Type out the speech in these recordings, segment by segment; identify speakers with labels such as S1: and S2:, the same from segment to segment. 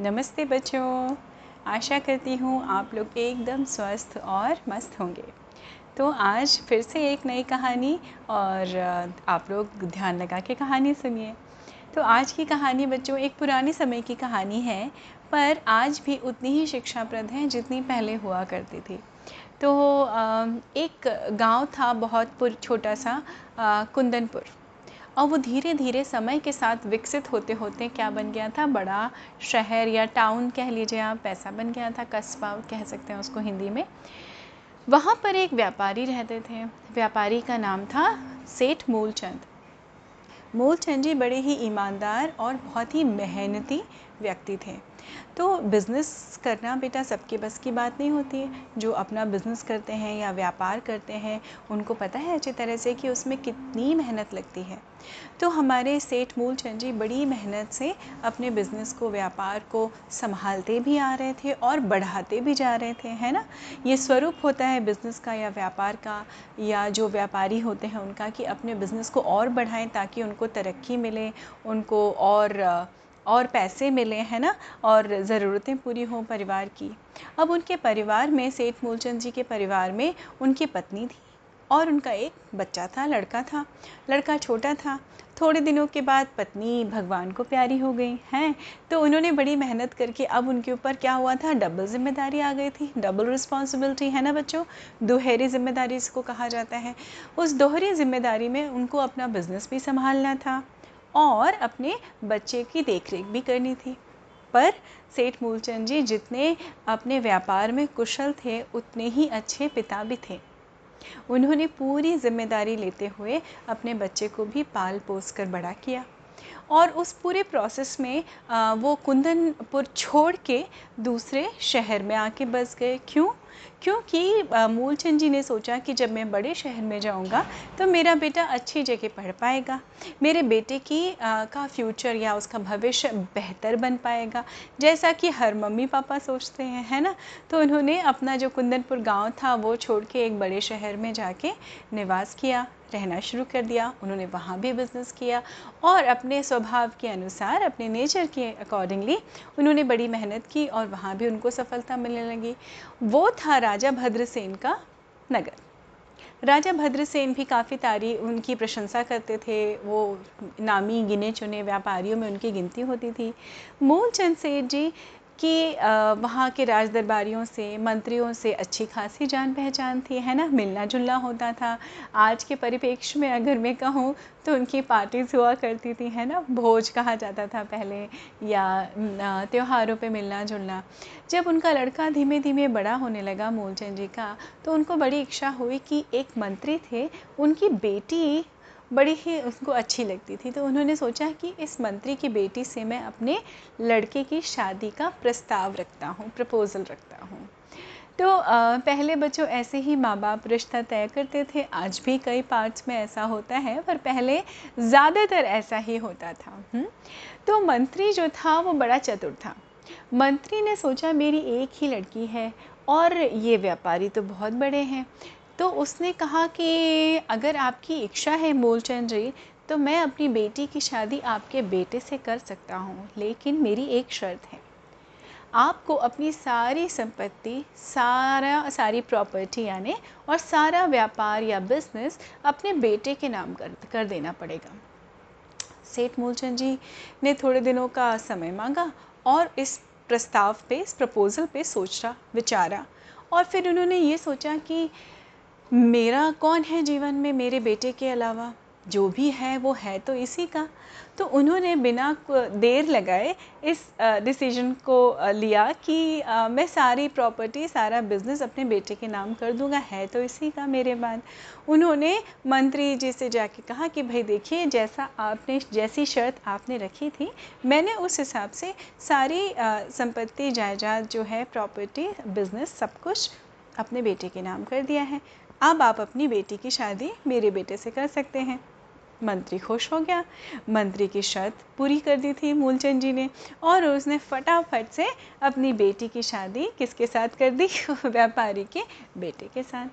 S1: नमस्ते बच्चों। आशा करती हूँ आप लोग एकदम स्वस्थ और मस्त होंगे। तो आज फिर से एक नई कहानी और आप लोग ध्यान लगा के कहानी सुनिए। तो आज की कहानी बच्चों एक पुराने समय की कहानी है, पर आज भी उतनी ही शिक्षाप्रद है जितनी पहले हुआ करती थी। तो एक गाँव था बहुत छोटा सा कुंदनपुर। और वो धीरे धीरे समय के साथ विकसित होते होते क्या बन गया था? बड़ा शहर या टाउन कह लीजिए आप, पैसा बन गया था, कस्बा कह सकते हैं उसको हिंदी में। वहाँ पर एक व्यापारी रहते थे। व्यापारी का नाम था सेठ मूलचंद। मूलचंद जी बड़े ही ईमानदार और बहुत ही मेहनती व्यक्ति थे। तो बिज़नेस करना बेटा सबके बस की बात नहीं होती है। जो अपना बिज़नेस करते हैं या व्यापार करते हैं, उनको पता है अच्छी तरह से कि उसमें कितनी मेहनत लगती है। तो हमारे सेठ मूलचंद जी बड़ी मेहनत से अपने बिज़नेस को, व्यापार को संभालते भी आ रहे थे और बढ़ाते भी जा रहे थे, है ना? ये स्वरूप होता है बिज़नेस का या व्यापार का, या जो व्यापारी होते हैं उनका कि अपने बिज़नेस को और बढ़ाएँ ताकि उनको तरक्की मिले, उनको और और पैसे मिले, हैं ना? और ज़रूरतें पूरी हों परिवार की। अब उनके परिवार में, सेठ मूलचंद जी के परिवार में उनकी पत्नी थी और उनका एक बच्चा था, लड़का था। लड़का छोटा था। थोड़े दिनों के बाद पत्नी भगवान को प्यारी हो गई, हैं? तो उन्होंने बड़ी मेहनत करके अब उनके ऊपर क्या हुआ था? डबल ज़िम्मेदारी आ गई थी। डबल रिस्पॉन्सिबिलिटी है ना बच्चों? दोहरी ज़िम्मेदारी इसको कहा जाता है। उस दोहरी ज़िम्मेदारी में उनको अपना बिज़नेस भी संभालना था। और अपने बच्चे की देखरेख भी करनी थी। पर सेठ मूलचंद जी जितने अपने व्यापार में कुशल थे, उतने ही अच्छे पिता भी थे। उन्होंने पूरी ज़िम्मेदारी लेते हुए अपने बच्चे को भी पाल पोस कर बड़ा किया। और उस पूरे प्रोसेस में आ, वो कुंदनपुर छोड़ के दूसरे शहर में आके बस गए। क्यों? क्योंकि मूलचंद जी ने सोचा कि जब मैं बड़े शहर में जाऊँगा तो मेरा बेटा अच्छी जगह पढ़ पाएगा। मेरे बेटे की आ, का फ्यूचर या उसका भविष्य बेहतर बन पाएगा। जैसा कि हर मम्मी पापा सोचते हैं है ना? तो उन्होंने अपना जो कुंदनपुर गाँव था वो छोड़ के एक बड़े शहर में जाके निवास किया। रहना शुरू कर दिया, उन्होंने वहाँ भी बिज़नेस किया और अपने स्वभाव के अनुसार, अपने नेचर के अकॉर्डिंगली उन्होंने बड़ी मेहनत की और वहाँ भी उनको सफलता मिलने लगी। वो था राजा भद्रसेन का नगर। राजा भद्रसेन भी काफ़ी तारी, उनकी प्रशंसा करते थे, वो नामी गिने चुने व्यापारियों में उनकी गिनती होती थी। मूलचंद सेठ जी कि वहाँ के राज दरबारियों से, मंत्रियों से अच्छी खासी जान पहचान थी, है ना? मिलना जुलना होता था। आज के परिप्रेक्ष्य में अगर मैं कहूँ तो उनकी पार्टीज़ हुआ करती थी, है ना? भोज कहा जाता था पहले, या त्योहारों पे मिलना जुलना जब उनका लड़का धीमे धीमे बड़ा होने लगा, मूलचंद जी का तो उनको बड़ी इच्छा हुई कि एक मंत्री थे, उनकी बेटी बड़ी ही उसको अच्छी लगती थी। तो उन्होंने सोचा कि इस मंत्री की बेटी से मैं अपने लड़के की शादी का प्रस्ताव रखता हूँ, प्रपोज़ल रखता हूँ। तो पहले बच्चों ऐसे ही माँ बाप रिश्ता तय करते थे। आज भी कई पार्ट्स में ऐसा होता है, पर पहले ज़्यादातर ऐसा ही होता था। हुँ? तो मंत्री जो था, वो बड़ा चतुर था। मंत्री ने सोचा, मेरी एक ही लड़की है और ये व्यापारी तो बहुत बड़े हैं। तो उसने कहा कि अगर आपकी इच्छा है मूलचंद जी तो मैं अपनी बेटी की शादी आपके बेटे से कर सकता हूँ, लेकिन मेरी एक शर्त है। आपको अपनी सारी संपत्ति, सारा, सारी प्रॉपर्टी यानी, और सारा व्यापार या बिज़नेस अपने बेटे के नाम कर कर देना पड़ेगा। सेठ मूलचंद जी ने थोड़े दिनों का समय मांगा और इस प्रस्ताव पे, इस प्रपोज़ल पे सोचा, विचारा। और फिर उन्होंने ये सोचा कि मेरा कौन है जीवन में मेरे बेटे के अलावा? जो भी है, वो है तो इसी का। तो उन्होंने बिना देर लगाए इस डिसीज़न को लिया कि मैं सारी प्रॉपर्टी सारा बिज़नेस अपने बेटे के नाम कर दूँगा। है तो इसी का मेरे बाद। उन्होंने मंत्री जी से जाके कहा कि, भाई देखिए, जैसा आपने, जैसी शर्त आपने रखी थी, मैंने उस हिसाब से सारी संपत्ति, जायदाद जो है प्रॉपर्टी बिज़नेस सब कुछ अपने बेटे के नाम कर दिया है। अब आप अपनी बेटी की शादी मेरे बेटे से कर सकते हैं। मंत्री खुश हो गया। मंत्री की शर्त पूरी कर दी थी मूलचंद जी ने और उसने फटाफट से अपनी बेटी की शादी किसके साथ कर दी? व्यापारी के बेटे के साथ।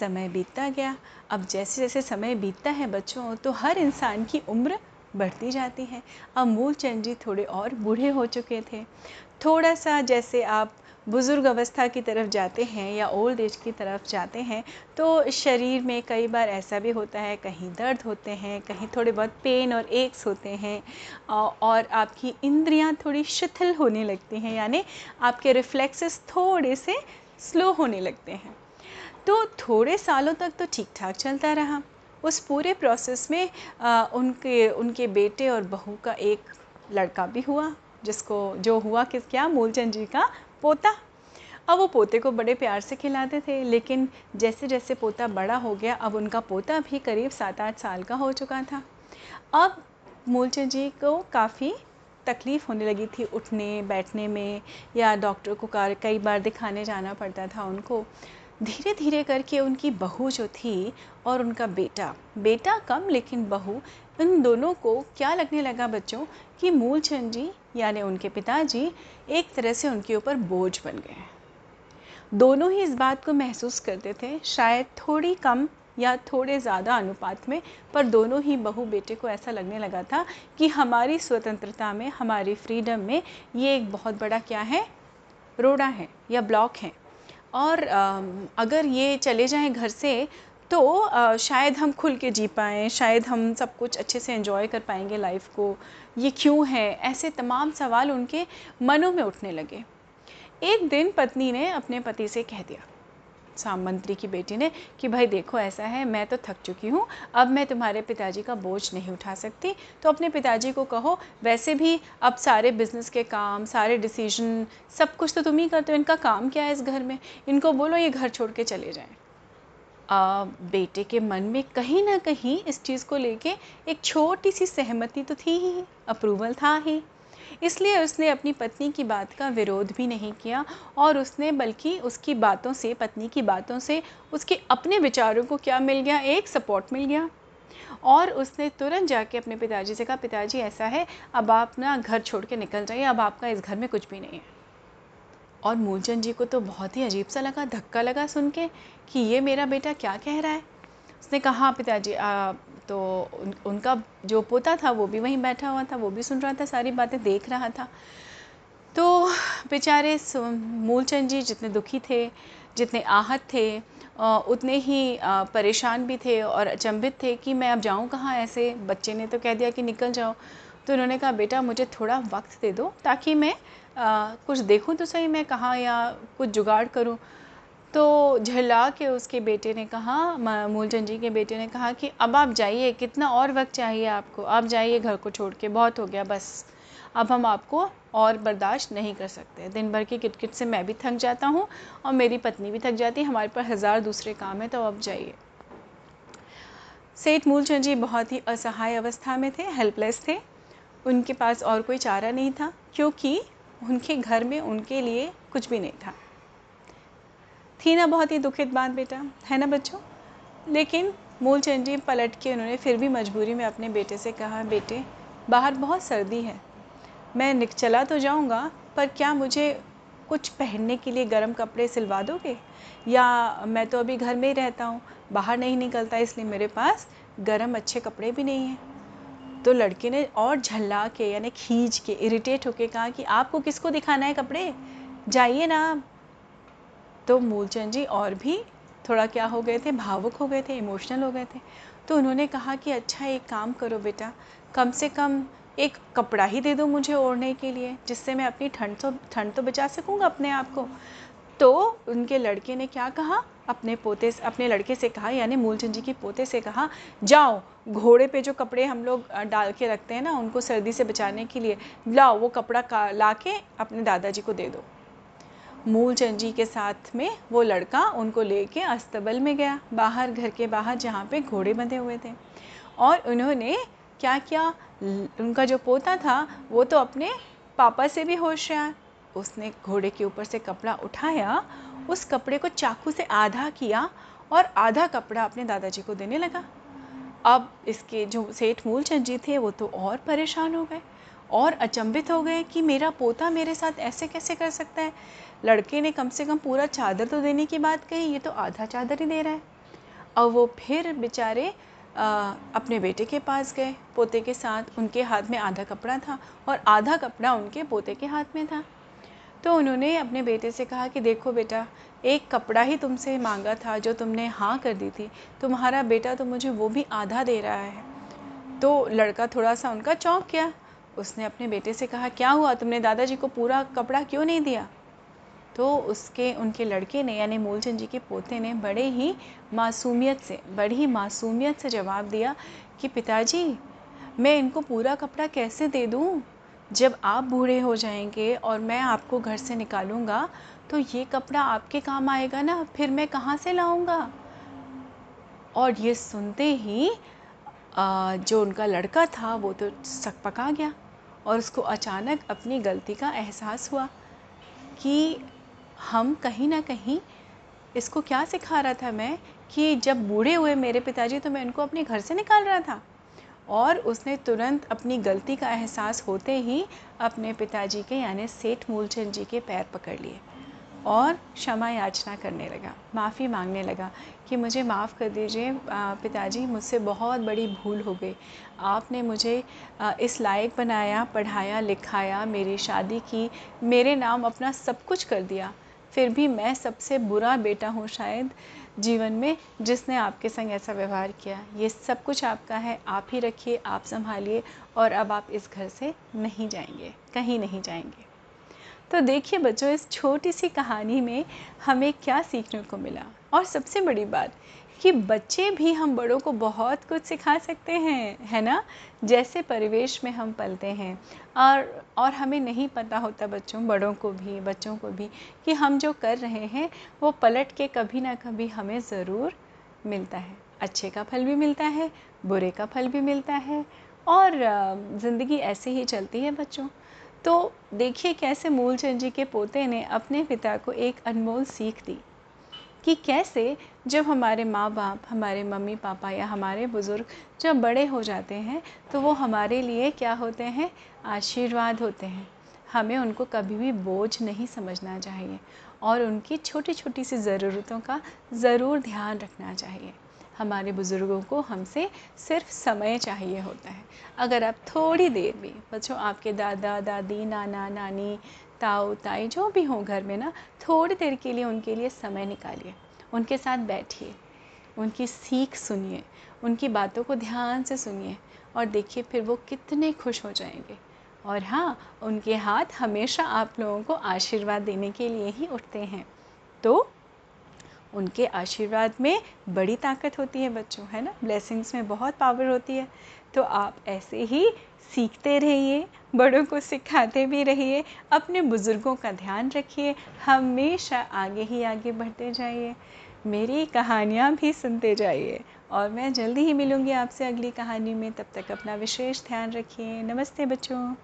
S1: समय बीतता गया। अब जैसे जैसे समय बीतता है बच्चों तो हर इंसान की उम्र बढ़ती जाती है। अब मूलचंद जी थोड़े और बूढ़े हो चुके थे। थोड़ा सा जैसे आप बुज़ुर्ग अवस्था की तरफ़ जाते हैं या ओल्ड एज की तरफ़ जाते हैं तो शरीर में कई बार ऐसा भी होता है कहीं दर्द होते हैं कहीं थोड़े बहुत पेन और एक्स होते हैं और आपकी इंद्रियाँ थोड़ी शिथिल होने लगती हैं यानी आपके रिफ्लेक्सेस थोड़े से स्लो होने लगते हैं। तो थोड़े सालों तक तो ठीक ठाक चलता रहा। उस पूरे प्रोसेस में आ, उनके उनके बेटे और बहू का एक लड़का भी हुआ जिसको जो हुआ किस क्या मूलचंद जी का पोता। अब वो पोते को बड़े प्यार से खिलाते थे, लेकिन जैसे जैसे पोता बड़ा हो गया, अब उनका पोता भी करीब सात आठ साल का हो चुका था। अब मूलचंद जी को काफ़ी तकलीफ़ होने लगी थी उठने, बैठने में, या डॉक्टर को कार, कई बार दिखाने जाना पड़ता था उनको। धीरे धीरे करके उनकी बहू जो थी और उनका बेटा बेटा कम लेकिन बहू, इन दोनों को क्या लगने लगा बच्चों? कि मूलचंद जी, यानी उनके पिताजी, एक तरह से उनके ऊपर बोझ बन गए दोनों ही इस बात को महसूस करते थे, शायद थोड़ी कम या थोड़े ज़्यादा अनुपात में, पर दोनों ही बहू बेटे को ऐसा लगने लगा था कि हमारी स्वतंत्रता में, हमारी फ्रीडम में ये एक बहुत बड़ा क्या है? रोड़ा है या ब्लॉक है। और अगर ये चले जाएँ घर से तो आ, शायद हम खुल के जी पाएँ शायद हम सब कुछ अच्छे से एंजॉय कर पाएँगे लाइफ को। ये क्यों है? ऐसे तमाम सवाल उनके मनों में उठने लगे। एक दिन पत्नी ने अपने पति से कह दिया साम मंत्री की बेटी ने कि भाई देखो ऐसा है मैं तो थक चुकी हूँ अब मैं तुम्हारे पिताजी का बोझ नहीं उठा सकती। तो अपने पिताजी को कहो वैसे भी अब सारे बिज़नेस के काम सारे डिसीज़न सब कुछ तो तुम ही करते हो इनका काम क्या है इस घर में? इनको बोलो ये घर छोड़ के चले जाएँ। आ, बेटे के मन में कहीं ना कहीं इस चीज़ को लेके एक छोटी सी सहमति तो थी ही अप्रूवल था ही। इसलिए उसने अपनी पत्नी की बात का विरोध भी नहीं किया और उसने बल्कि उसकी बातों से पत्नी की बातों से उसके अपने विचारों को क्या मिल गया? एक सपोर्ट मिल गया। और उसने तुरंत जाके अपने पिताजी से कहा पिताजी ऐसा है अब आप ना घर छोड़ के निकल जाइए अब आपका इस घर में कुछ भी नहीं है। और मूलचंद जी को तो बहुत ही अजीब सा लगा धक्का लगा सुन के कि ये मेरा बेटा क्या कह रहा है। उसने कहा पिताजी तो उन, उनका जो पोता था वो भी वहीं बैठा हुआ था वो भी सुन रहा था सारी बातें देख रहा था। तो बेचारे मूलचंद जी जितने दुखी थे जितने आहत थे उतने ही परेशान भी थे और अचंभित थे कि मैं अब जाऊँ कहाँ ऐसे? बच्चे ने तो कह दिया कि निकल जाओ। तो उन्होंने कहा बेटा मुझे थोड़ा वक्त दे दो ताकि मैं आ, कुछ देखूँ तो सही मैं कहाँ या कुछ जुगाड़ करूँ? तो झल्ला के उसके बेटे ने कहा मूलचंद जी के बेटे ने कहा कि अब आप जाइए कितना और वक्त चाहिए आपको? आप जाइए घर को छोड़ के बहुत हो गया बस। अब हम आपको और बर्दाश्त नहीं कर सकते। दिन भर की किटकिट से मैं भी थक जाता हूँ और मेरी पत्नी भी थक जाती है हमारे पास हज़ार दूसरे काम है तो अब जाइए। सेठ मूलचंद जी बहुत ही असहाय अवस्था में थे हेल्पलेस थे। उनके पास और कोई चारा नहीं था क्योंकि उनके घर में उनके लिए कुछ भी नहीं था। थी ना बहुत ही दुखित बात बेटा, है ना बच्चों? लेकिन मूलचंद जी पलट के उन्होंने फिर भी मजबूरी में अपने बेटे से कहा, बेटे, बाहर बहुत सर्दी है। मैं निक, चला तो जाऊँगा, पर क्या मुझे कुछ पहनने के लिए गर्म कपड़े सिलवा दोगे? या मैं तो अभी घर में ही रहता हूँ, बाहर नहीं निकलता, इसलिए मेरे पास गर्म अच्छे कपड़े भी नहीं हैं। तो लड़के ने और झल्ला के, यानी खींच के इरिटेट होके कहा कि आपको किसको दिखाना है कपड़े? जाइए ना तो मूलचंद जी और भी थोड़ा क्या हो गए थे? भावुक हो गए थे इमोशनल हो गए थे। तो उन्होंने कहा कि अच्छा एक काम करो बेटा, कम से कम एक कपड़ा ही दे दो मुझे ओढ़ने के लिए, जिससे मैं अपनी ठंड तो ठंड तो बचा सकूँगा अपने आप को। तो उनके लड़के ने क्या कहा? अपने पोते अपने लड़के से कहा, यानी मूलचंद जी के पोते से कहा, जाओ, घोड़े पे जो कपड़े हम लोग डाल के रखते हैं ना, उनको सर्दी से बचाने के लिए, लाओ, वो कपड़ा ला के अपने दादाजी को दे दो। मूलचंद जी के साथ में वो लड़का उनको ले लेके अस्तबल में गया, बाहर, घर के बाहर, जहाँ पे घोड़े बंधे हुए थे। और उन्होंने क्या किया? उनका जो पोता था, वो तो अपने पापा से भी होशियार उसने घोड़े के ऊपर से कपड़ा उठाया, उस कपड़े को चाकू से आधा किया और आधा कपड़ा अपने दादाजी को देने लगा। अब इसके जो सेठ मूलचंद जी थे, वो तो और परेशान हो गए और अचंभित हो गए कि मेरा पोता मेरे साथ ऐसे कैसे कर सकता है? लड़के ने कम से कम पूरा चादर तो देने की बात कही, ये तो आधा चादर ही दे रहा है। अब वो फिर बेचारे अपने बेटे के पास गए। पोते के साथ उनके हाथ में आधा कपड़ा था और आधा कपड़ा उनके पोते के हाथ में था। तो उन्होंने अपने बेटे से कहा कि देखो बेटा, एक कपड़ा ही तुमसे मांगा था जो तुमने हाँ कर दी थी। तुम्हारा बेटा तो मुझे वो भी आधा दे रहा है। तो लड़का थोड़ा सा उनका चौंक गया। उसने अपने बेटे से कहा, क्या हुआ? तुमने दादाजी को पूरा कपड़ा क्यों नहीं दिया? तो उसके, उनके लड़के ने, यानी मूलचंद जी के पोते ने बड़े ही मासूमियत से, बड़ी ही मासूमियत से जवाब दिया कि पिताजी, मैं इनको पूरा कपड़ा कैसे दे दूँ? जब आप बूढ़े हो जाएँगे और मैं आपको घर से निकालूँगा तो ये कपड़ा आपके काम आएगा ना, फिर मैं कहाँ से लाऊँगा? और ये सुनते ही जो उनका लड़का था, वो तो सक पका गया और उसको अचानक अपनी गलती का एहसास हुआ कि हम कहीं ना कहीं इसको क्या सिखा रहा था मैं कि जब बूढ़े हुए मेरे पिताजी तो मैं उनको अपने घर से निकाल रहा था। और उसने तुरंत अपनी गलती का एहसास होते ही अपने पिताजी के, यानी सेठ मूलचंद जी के पैर पकड़ लिए और क्षमा याचना करने लगा, माफ़ी मांगने लगा कि मुझे माफ़ कर दीजिए पिताजी, मुझसे बहुत बड़ी भूल हो गई। आपने मुझे इस लायक बनाया, पढ़ाया, लिखाया, मेरी शादी की, मेरे नाम अपना सब कुछ कर दिया। फिर भी मैं सबसे बुरा बेटा हूँ शायद जीवन में जिसने आपके संग ऐसा व्यवहार किया। ये सब कुछ आपका है, आप ही रखिए, आप संभालिए और अब आप इस घर से नहीं जाएँगे, कहीं नहीं जाएँगे। तो देखिए बच्चों, इस छोटी सी कहानी में हमें क्या सीखने को मिला? और सबसे बड़ी बात कि बच्चे भी हम बड़ों को बहुत कुछ सिखा सकते हैं, है ना? जैसे परिवेश में हम पलते हैं। और और हमें नहीं पता होता बच्चों, बड़ों को भी, बच्चों को भी, कि हम जो कर रहे हैं, वो पलट के कभी ना कभी हमें ज़रूर मिलता है। अच्छे का फल भी मिलता है, बुरे का फल भी मिलता है। और ज़िंदगी ऐसे ही चलती है बच्चों। तो देखिए कैसे मूलचंद जी के पोते ने अपने पिता को एक अनमोल सीख दी कि कैसे जब हमारे माँ बाप हमारे मम्मी, पापा या हमारे बुज़ुर्ग जब बड़े हो जाते हैं तो वो हमारे लिए क्या होते हैं? आशीर्वाद होते हैं। हमें उनको कभी भी बोझ नहीं समझना चाहिए और उनकी छोटी छोटी सी ज़रूरतों का ज़रूर ध्यान रखना चाहिए। हमारे बुज़ुर्गों को हमसे सिर्फ़ समय चाहिए होता है। अगर आप थोड़ी देर भी, बच्चों, आपके दादा, दादी, नाना, नानी, ताऊ, ताई, जो भी हों घर में ना, थोड़ी देर के लिए उनके लिए समय निकालिए। उनके साथ बैठिए। उनकी सीख सुनिए। उनकी बातों को ध्यान से सुनिए और देखिए फिर वो कितने खुश हो जाएँगे। और हाँ उनके हाथ हमेशा आप लोगों को आशीर्वाद देने के लिए ही उठते हैं। तो उनके आशीर्वाद में बड़ी ताकत होती है बच्चों, है ना? ब्लेसिंग्स में बहुत पावर होती है। तो आप ऐसे ही सीखते रहिए, बड़ों को सिखाते भी रहिए, अपने बुज़ुर्गों का ध्यान रखिए, हमेशा आगे ही आगे बढ़ते जाइए। मेरी कहानियाँ भी सुनते जाइए और मैं जल्दी ही मिलूँगी आपसे अगली कहानी में। तब तक अपना विशेष ध्यान रखिए। नमस्ते बच्चों।